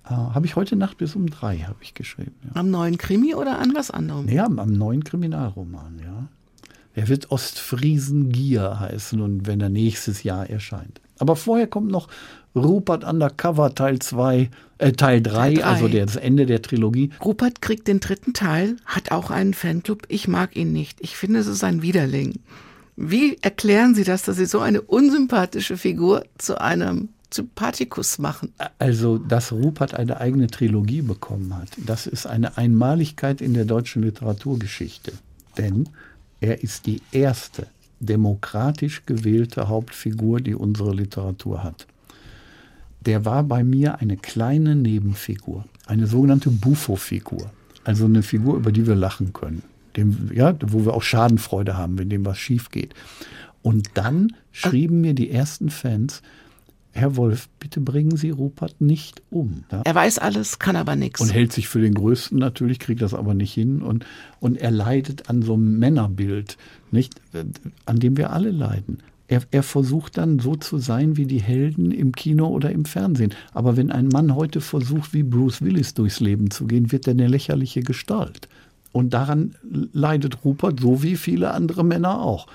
Äh, habe ich heute Nacht bis um drei habe ich geschrieben. Ja. Am neuen Krimi oder an was anderem? Ja, am neuen Kriminalroman, ja. Er wird Ostfriesen Gier heißen und wenn er nächstes Jahr erscheint. Aber vorher kommt noch Rupert Undercover Teil 2, äh, Teil 3, also das Ende der Trilogie. Rupert kriegt den dritten Teil, hat auch einen Fanclub. Ich mag ihn nicht. Ich finde, es ist ein Widerling. Wie erklären Sie das, dass Sie so eine unsympathische Figur zu einem Sympathikus machen. Also, dass Rupert eine eigene Trilogie bekommen hat, das ist eine Einmaligkeit in der deutschen Literaturgeschichte. Denn er ist die erste demokratisch gewählte Hauptfigur, die unsere Literatur hat. Der war bei mir eine kleine Nebenfigur, eine sogenannte Buffo-Figur. Also eine Figur, über die wir lachen können. Dem, ja, wo wir auch Schadenfreude haben, wenn dem was schief geht. Und dann schrieben mir die ersten Fans, Herr Wolf, bitte bringen Sie Rupert nicht um. Ja? Er weiß alles, kann aber nichts. Und hält sich für den Größten natürlich, kriegt das aber nicht hin. Und, und er leidet an so einem Männerbild, nicht, an dem wir alle leiden. Er, er versucht dann so zu sein wie die Helden im Kino oder im Fernsehen. Aber wenn ein Mann heute versucht, wie Bruce Willis durchs Leben zu gehen, wird er eine lächerliche Gestalt. Und daran leidet Rupert so wie viele andere Männer auch.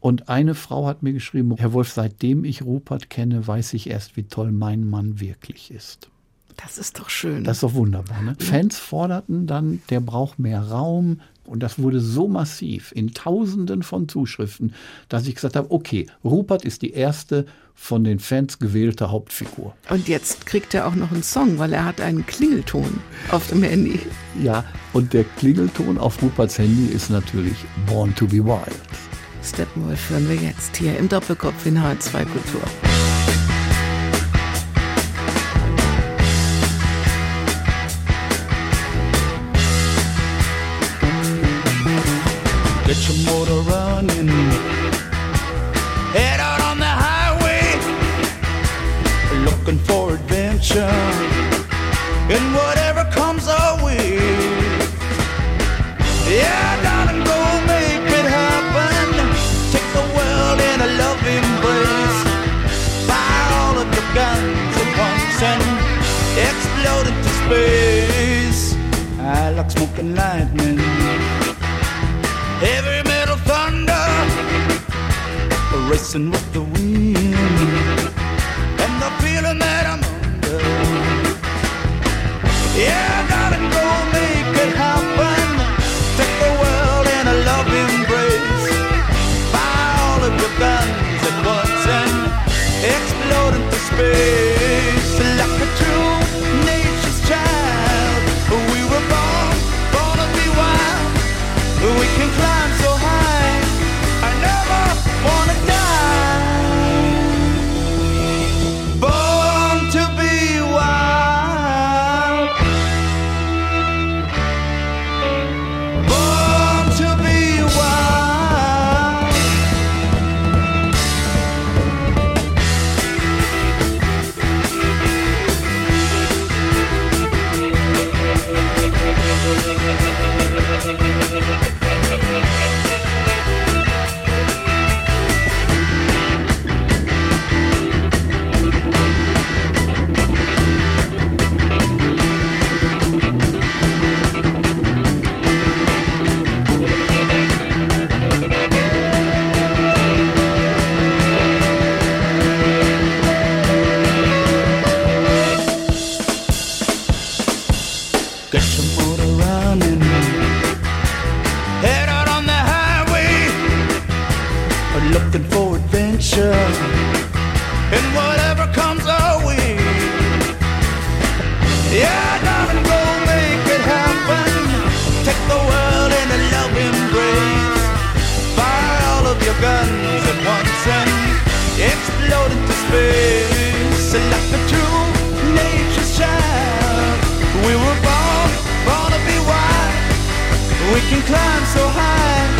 Und eine Frau hat mir geschrieben, Herr Wolf, seitdem ich Rupert kenne, weiß ich erst, wie toll mein Mann wirklich ist. Das ist doch schön. Das ist doch wunderbar. Ne? Fans forderten dann, der braucht mehr Raum. Und das wurde so massiv in Tausenden von Zuschriften, dass ich gesagt habe, okay, Rupert ist die erste von den Fans gewählte Hauptfigur. Und jetzt kriegt er auch noch einen Song, weil er hat einen Klingelton auf dem Handy. Ja, und der Klingelton auf Ruperts Handy ist natürlich Born to be Wild. Steppenwolf hören wir jetzt hier im Doppelkopf in H2 Kultur. Get your motor running. Head out on the highway. Looking for adventure. And whatever comes our way. Yeah! Smoking lightning. Heavy metal thunder. Racing with the wind. Yeah, darling, go make it happen. Take the world in a embrace. Fire all of your guns at once and explode into space. Child. We were born, born to be wild. We can climb so high.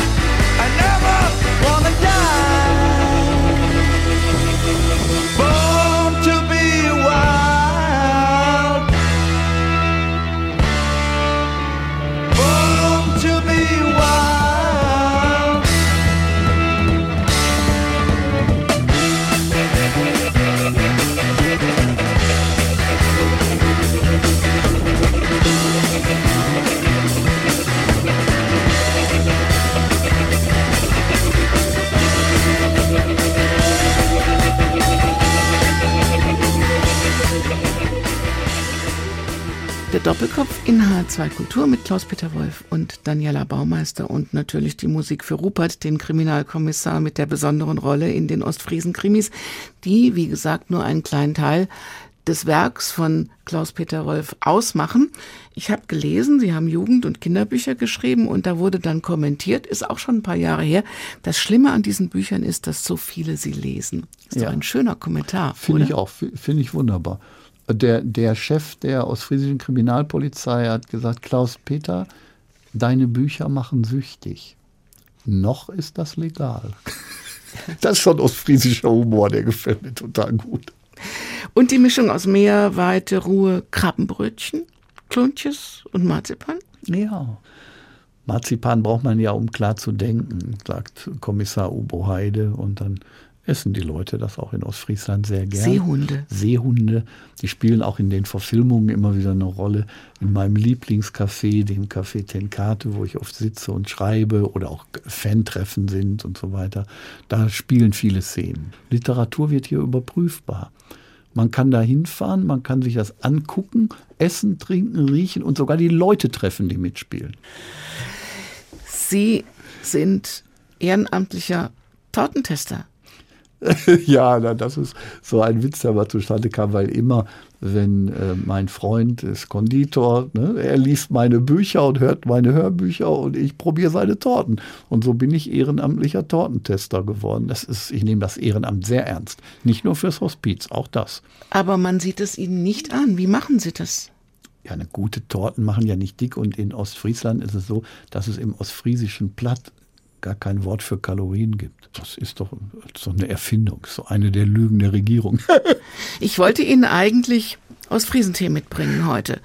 Der Doppelkopf in H2 Kultur mit Klaus-Peter Wolf und Daniela Baumeister und natürlich die Musik für Rupert, den Kriminalkommissar mit der besonderen Rolle in den Ostfriesen-Krimis, die, wie gesagt, nur einen kleinen Teil des Werks von Klaus-Peter Wolf ausmachen. Ich habe gelesen, Sie haben Jugend- und Kinderbücher geschrieben und da wurde dann kommentiert, ist auch schon ein paar Jahre her. Das Schlimme an diesen Büchern ist, dass so viele sie lesen. Ist Ja. doch ein schöner Kommentar. Finde ich auch, finde ich wunderbar. Der, der Chef der ostfriesischen Kriminalpolizei hat gesagt, Klaus Peter, deine Bücher machen süchtig. Noch ist das legal. Das ist schon ostfriesischer Humor, der gefällt mir total gut. Und die Mischung aus Meer, Weite, Ruhe, Krabbenbrötchen, Kluntjes und Marzipan? Ja. Marzipan braucht man ja, um klar zu denken, sagt Kommissar Ubo Heide. Und dann essen die Leute das auch in Ostfriesland sehr gern. Seehunde. Seehunde, die spielen auch in den Verfilmungen immer wieder eine Rolle. In meinem Lieblingscafé, dem Café Tenkate, wo ich oft sitze und schreibe oder auch Fan-Treffen sind und so weiter, da spielen viele Szenen. Literatur wird hier überprüfbar. Man kann da hinfahren, man kann sich das angucken, essen, trinken, riechen und sogar die Leute treffen, die mitspielen. Sie sind ehrenamtlicher Tortentester. ja, na, das ist so ein Witz, der mal zustande kam, weil immer, wenn äh, mein Freund ist Konditor, ne, er liest meine Bücher und hört meine Hörbücher und ich probiere seine Torten. Und so bin ich ehrenamtlicher Tortentester geworden. Das ist, ich nehme das Ehrenamt sehr ernst. Nicht nur fürs Hospiz, auch das. Aber man sieht es Ihnen nicht an. Wie machen Sie das? Ja, eine gute Torten machen ja nicht dick und in Ostfriesland ist es so, dass es im ostfriesischen Platt gar kein Wort für Kalorien gibt. Das ist doch so eine Erfindung, so eine der Lügen der Regierung. ich wollte Ihnen eigentlich aus Friesentee mitbringen heute.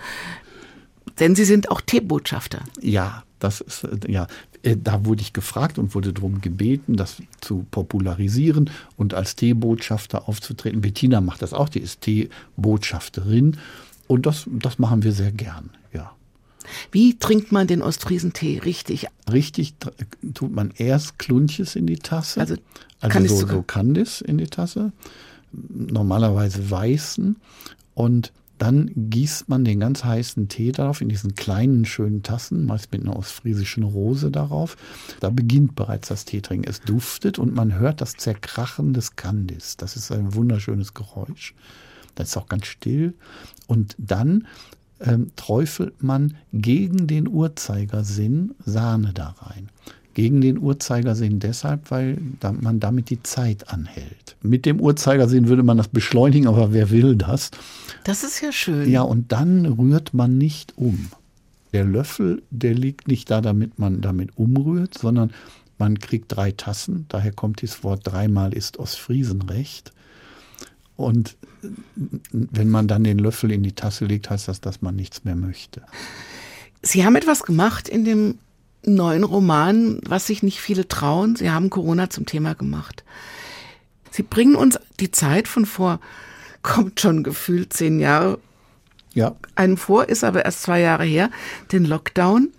Denn Sie sind auch Teebotschafter. Ja, das ist, äh, ja, äh, da wurde ich gefragt und wurde darum gebeten, das zu popularisieren und als Teebotschafter aufzutreten. Bettina macht das auch, die ist Teebotschafterin und das, das machen wir sehr gern, ja. Wie trinkt man den Ostfriesentee richtig? Richtig tut man erst Klunches in die Tasse. Also, also so, so Candice in die Tasse. Normalerweise weißen. Und dann gießt man den ganz heißen Tee darauf in diesen kleinen, schönen Tassen, meist mit einer ostfriesischen Rose darauf. Da beginnt bereits das Teetrinken. Es duftet und man hört das Zerkrachen des Candice. Das ist ein wunderschönes Geräusch. Das ist auch ganz still. Und dann ähm, träufelt man gegen den Uhrzeigersinn Sahne da rein. Gegen den Uhrzeigersinn deshalb, weil man damit die Zeit anhält. Mit dem Uhrzeigersinn würde man das beschleunigen, aber wer will das? Das ist ja schön. Ja, und dann rührt man nicht um. Der Löffel, der liegt nicht da, damit man damit umrührt, sondern man kriegt drei Tassen. Daher kommt dieses Wort dreimal ist Ostfriesen recht. Und wenn man dann den Löffel in die Tasse legt, heißt das, dass man nichts mehr möchte. Sie haben etwas gemacht in dem neuen Roman, was sich nicht viele trauen. Sie haben Corona zum Thema gemacht. Sie bringen uns die Zeit von vor, kommt schon gefühlt zehn Jahre ja. einem vor, ist aber erst zwei Jahre her, den Lockdown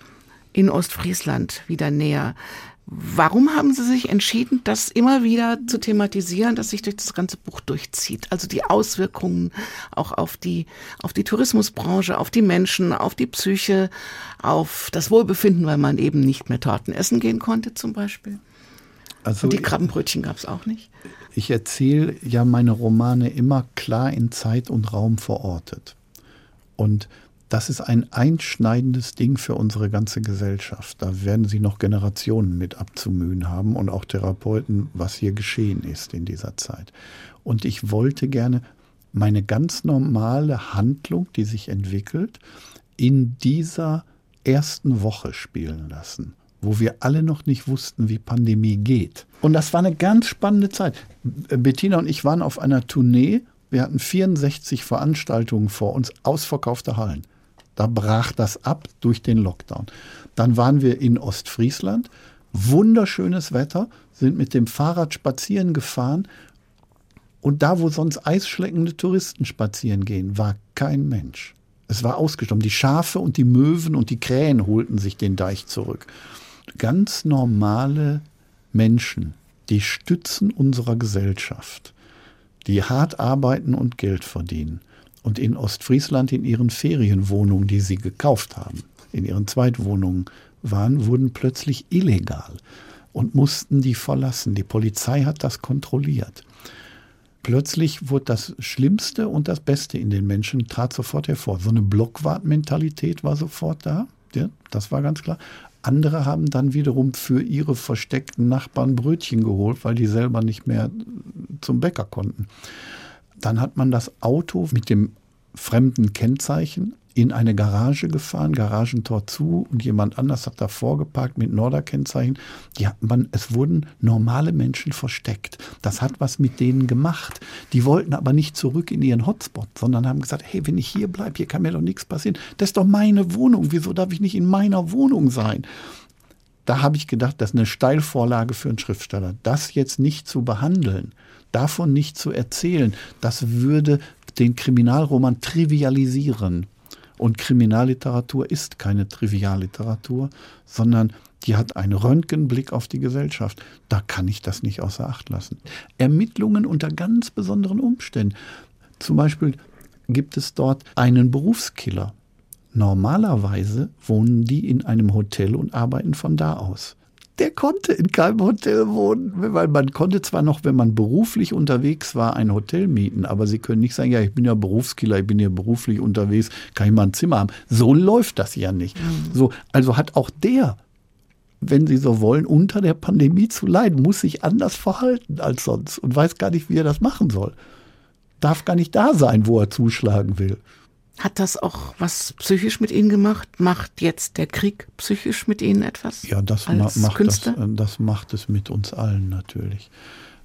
in Ostfriesland wieder näher. Warum haben Sie sich entschieden, das immer wieder zu thematisieren, dass sich durch das ganze Buch durchzieht? Also die Auswirkungen auch auf die, auf die Tourismusbranche, auf die Menschen, auf die Psyche, auf das Wohlbefinden, weil man eben nicht mehr Torten essen gehen konnte zum Beispiel. Also Und die Krabbenbrötchen gab es auch nicht. Ich erzähle ja meine Romane immer klar in Zeit und Raum verortet. Und das ist ein einschneidendes Ding für unsere ganze Gesellschaft. Da werden Sie noch Generationen mit abzumühen haben und auch Therapeuten, was hier geschehen ist in dieser Zeit. Und ich wollte gerne meine ganz normale Handlung, die sich entwickelt, in dieser ersten Woche spielen lassen, wo wir alle noch nicht wussten, wie Pandemie geht. Und das war eine ganz spannende Zeit. Bettina und ich waren auf einer Tournee. Wir hatten 64 Veranstaltungen vor uns, ausverkaufte Hallen. Da brach das ab durch den Lockdown. Dann waren wir in Ostfriesland. Wunderschönes Wetter, sind mit dem Fahrrad spazieren gefahren. Und da, wo sonst eisschleckende Touristen spazieren gehen, war kein Mensch. Es war ausgestorben. Die Schafe und die Möwen und die Krähen holten sich den Deich zurück. Ganz normale Menschen, die Stützen unserer Gesellschaft, die hart arbeiten und Geld verdienen und in Ostfriesland in ihren Ferienwohnungen, die sie gekauft haben, in ihren Zweitwohnungen waren, wurden plötzlich illegal und mussten die verlassen. Die Polizei hat das kontrolliert. Plötzlich wurde das Schlimmste und das Beste in den Menschen trat sofort hervor. So eine Blockwartmentalität war sofort da. Ja, das war ganz klar. Andere haben dann wiederum für ihre versteckten Nachbarn Brötchen geholt, weil die selber nicht mehr zum Bäcker konnten. Dann hat man das Auto mit dem fremden Kennzeichen in eine Garage gefahren, Garagentor zu und jemand anders hat davor geparkt mit Norderkennzeichen. Die es wurden normale Menschen versteckt. Das hat was mit denen gemacht. Die wollten aber nicht zurück in ihren Hotspot, sondern haben gesagt, hey, wenn ich hier bleibe, hier kann mir doch nichts passieren. Das ist doch meine Wohnung. Wieso darf ich nicht in meiner Wohnung sein? Da habe ich gedacht, das ist eine Steilvorlage für einen Schriftsteller. Das jetzt nicht zu behandeln, davon nicht zu erzählen, das würde den Kriminalroman trivialisieren. Und Kriminalliteratur ist keine Trivialliteratur, sondern die hat einen Röntgenblick auf die Gesellschaft. Da kann ich das nicht außer Acht lassen. Ermittlungen unter ganz besonderen Umständen. Zum Beispiel gibt es dort einen Berufskiller. Normalerweise wohnen die in einem Hotel und arbeiten von da aus der konnte in keinem Hotel wohnen, weil man konnte zwar noch, wenn man beruflich unterwegs war, ein Hotel mieten, aber sie können nicht sagen, ja, ich bin ja Berufskiller, ich bin ja beruflich unterwegs, kann ich mal ein Zimmer haben. So läuft das ja nicht. Mhm. So, also hat auch der, wenn Sie so wollen, unter der Pandemie zu leiden, muss sich anders verhalten als sonst und weiß gar nicht, wie er das machen soll. Darf gar nicht da sein, wo er zuschlagen will. Hat das auch was psychisch mit Ihnen gemacht? Macht jetzt der Krieg psychisch mit Ihnen etwas? Ja, das, ma macht, das, äh, das macht es mit uns allen natürlich.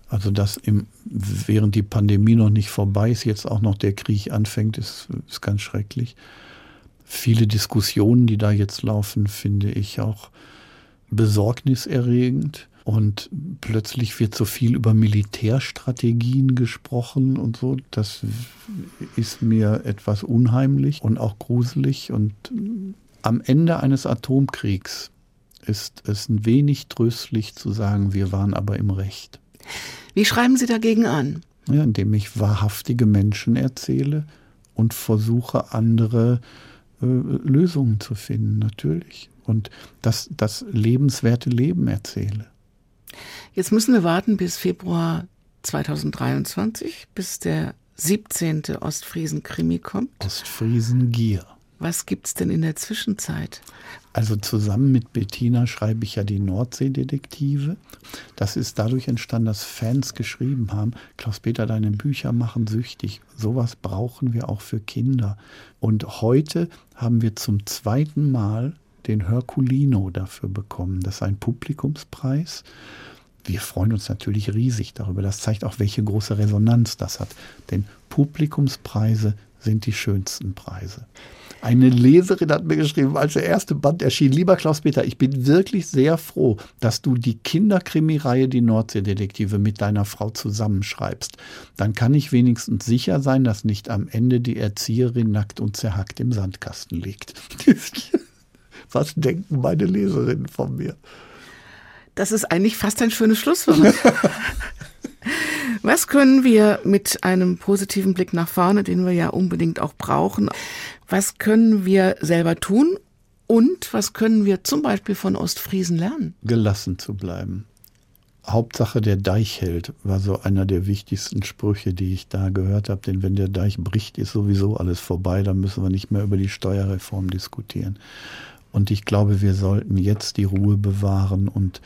Also dass im, während die Pandemie noch nicht vorbei ist, jetzt auch noch der Krieg anfängt, ist, ist ganz schrecklich. Viele Diskussionen, die da jetzt laufen, finde ich auch besorgniserregend. Und plötzlich wird so viel über Militärstrategien gesprochen und so. Das ist mir etwas unheimlich und auch gruselig. Und am Ende eines Atomkriegs ist es ein wenig tröstlich zu sagen, wir waren aber im Recht. Wie schreiben Sie dagegen an? Ja, indem ich wahrhaftige Menschen erzähle und versuche, andere äh, Lösungen zu finden, natürlich. Und das, das lebenswerte Leben erzähle. Jetzt müssen wir warten bis Februar 2023, bis der 17. Ostfriesen-Krimi kommt. Ostfriesen-Gier. Was gibt's denn in der Zwischenzeit? Also zusammen mit Bettina schreibe ich ja die Nordseedetektive. Das ist dadurch entstanden, dass Fans geschrieben haben, Klaus-Peter, deine Bücher machen süchtig. Sowas brauchen wir auch für Kinder. Und heute haben wir zum zweiten Mal den Herculino dafür bekommen. Das ist ein Publikumspreis wir freuen uns natürlich riesig darüber. Das zeigt auch, welche große Resonanz das hat. Denn Publikumspreise sind die schönsten Preise. Eine Leserin hat mir geschrieben, als der erste Band erschien, lieber Klaus-Peter, ich bin wirklich sehr froh, dass du die Kinderkrimireihe Die Nordseedetektive mit deiner Frau zusammenschreibst. Dann kann ich wenigstens sicher sein, dass nicht am Ende die Erzieherin nackt und zerhackt im Sandkasten liegt. Was denken meine Leserinnen von mir? Das ist eigentlich fast ein schönes Schlusswort. Was können wir mit einem positiven Blick nach vorne, den wir ja unbedingt auch brauchen, was können wir selber tun und was können wir zum Beispiel von Ostfriesen lernen? Gelassen zu bleiben. Hauptsache der Deich hält, war so einer der wichtigsten Sprüche, die ich da gehört habe. Denn wenn der Deich bricht, ist sowieso alles vorbei. Dann müssen wir nicht mehr über die Steuerreform diskutieren. Und ich glaube, wir sollten jetzt die Ruhe bewahren und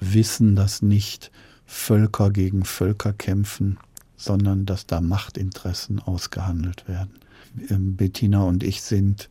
wissen, dass nicht Völker gegen Völker kämpfen, sondern dass da Machtinteressen ausgehandelt werden. Ähm, Bettina und ich sind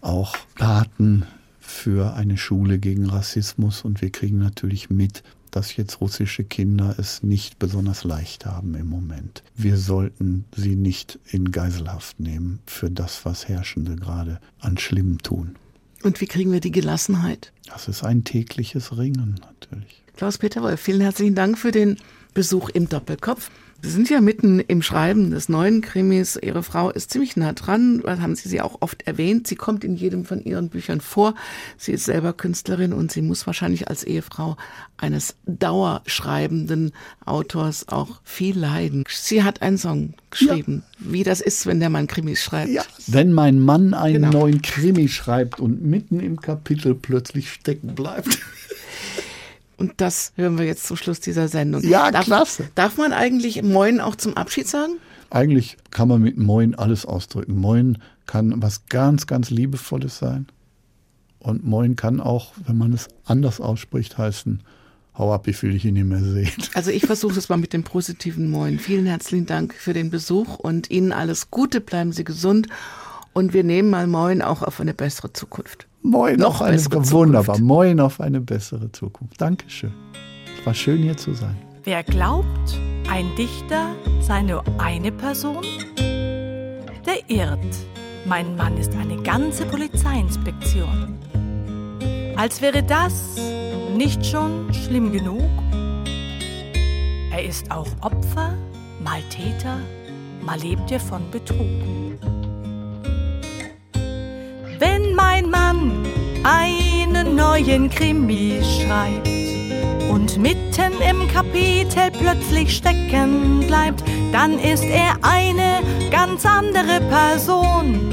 auch Paten für eine Schule gegen Rassismus und wir kriegen natürlich mit, dass jetzt russische Kinder es nicht besonders leicht haben im Moment. Wir sollten sie nicht in Geiselhaft nehmen für das, was Herrschende gerade an Schlimm tun. Und wie kriegen wir die Gelassenheit? Das ist ein tägliches Ringen natürlich. Klaus-Peter Wolf, vielen herzlichen Dank für den Besuch im Doppelkopf. Sie sind ja mitten im Schreiben des neuen Krimis. Ihre Frau ist ziemlich nah dran, weil haben Sie sie auch oft erwähnt. Sie kommt in jedem von Ihren Büchern vor. Sie ist selber Künstlerin und sie muss wahrscheinlich als Ehefrau eines dauerschreibenden Autors auch viel leiden. Sie hat einen Song geschrieben, ja. wie das ist, wenn der Mann Krimis schreibt. Ja. Wenn mein Mann einen genau. neuen Krimi schreibt und mitten im Kapitel plötzlich stecken bleibt. Und das hören wir jetzt zum Schluss dieser Sendung. Ja, darf, klasse. Darf man eigentlich Moin auch zum Abschied sagen? Eigentlich kann man mit Moin alles ausdrücken. Moin kann was ganz, ganz Liebevolles sein. Und Moin kann auch, wenn man es anders ausspricht, heißen, hau ab, ich will dich nicht mehr sehen. Also ich versuche es mal mit dem positiven Moin. Vielen herzlichen Dank für den Besuch und Ihnen alles Gute, bleiben Sie gesund und wir nehmen mal Moin auch auf eine bessere Zukunft. Moin Noch auf eine wunderbar. Moin auf eine bessere Zukunft. Dankeschön. Es war schön hier zu sein. Wer glaubt, ein Dichter sei nur eine Person, der irrt. Mein Mann ist eine ganze Polizeiinspektion. Als wäre das nicht schon schlimm genug. Er ist auch Opfer, mal Täter, mal lebt er von Betrug. Wenn mein Mann einen neuen Krimi schreibt und mitten im Kapitel plötzlich stecken bleibt, dann ist er eine ganz andere Person.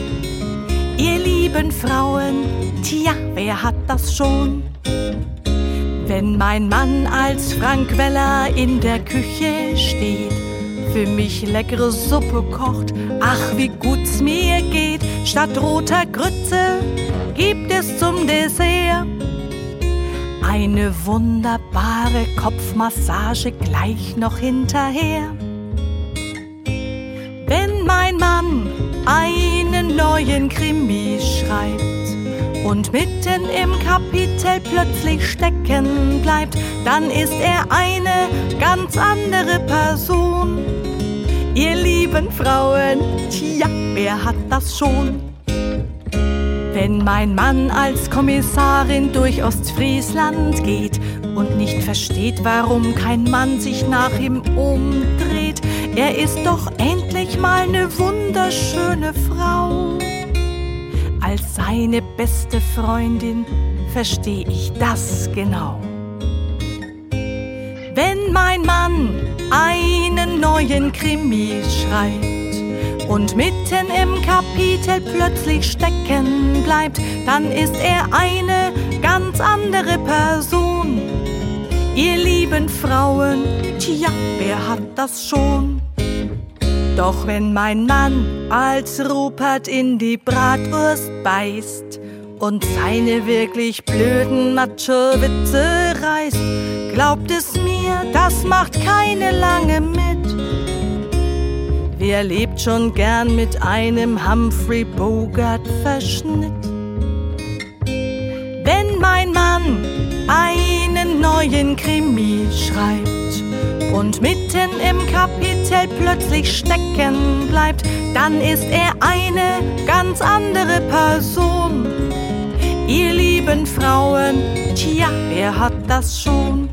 Ihr lieben Frauen, tja, wer hat das schon? Wenn mein Mann als Frank Weller in der Küche steht, für mich leckere Suppe kocht, ach wie gut's mir geht, statt roter Grütze gibt es zum Dessert eine wunderbare Kopfmassage gleich noch hinterher. Wenn mein Mann einen neuen Krimi schreibt und mitten im Kapitel plötzlich stecken bleibt, dann ist er eine ganz andere Person. Ihr lieben Frauen, tja, wer hat das schon? Wenn mein Mann als Kommissarin durch Ostfriesland geht und nicht versteht, warum kein Mann sich nach ihm umdreht, er ist doch endlich mal ne wunderschöne Frau. Seine beste Freundin versteh ich das genau. Wenn mein Mann einen neuen Krimi schreibt und mitten im Kapitel plötzlich stecken bleibt, dann ist er eine ganz andere Person. Ihr lieben Frauen, tja, wer hat das schon? Doch wenn mein Mann als Rupert in die Bratwurst beißt und seine wirklich blöden Macho-Witze reißt, glaubt es mir, das macht keine lange mit. Wer lebt schon gern mit einem Humphrey Bogart-Verschnitt? Wenn mein Mann einen neuen Krimi schreibt und mitten im Kapitel plötzlich stecken bleibt, dann ist er eine ganz andere Person. Ihr lieben Frauen, tja, wer hat das schon?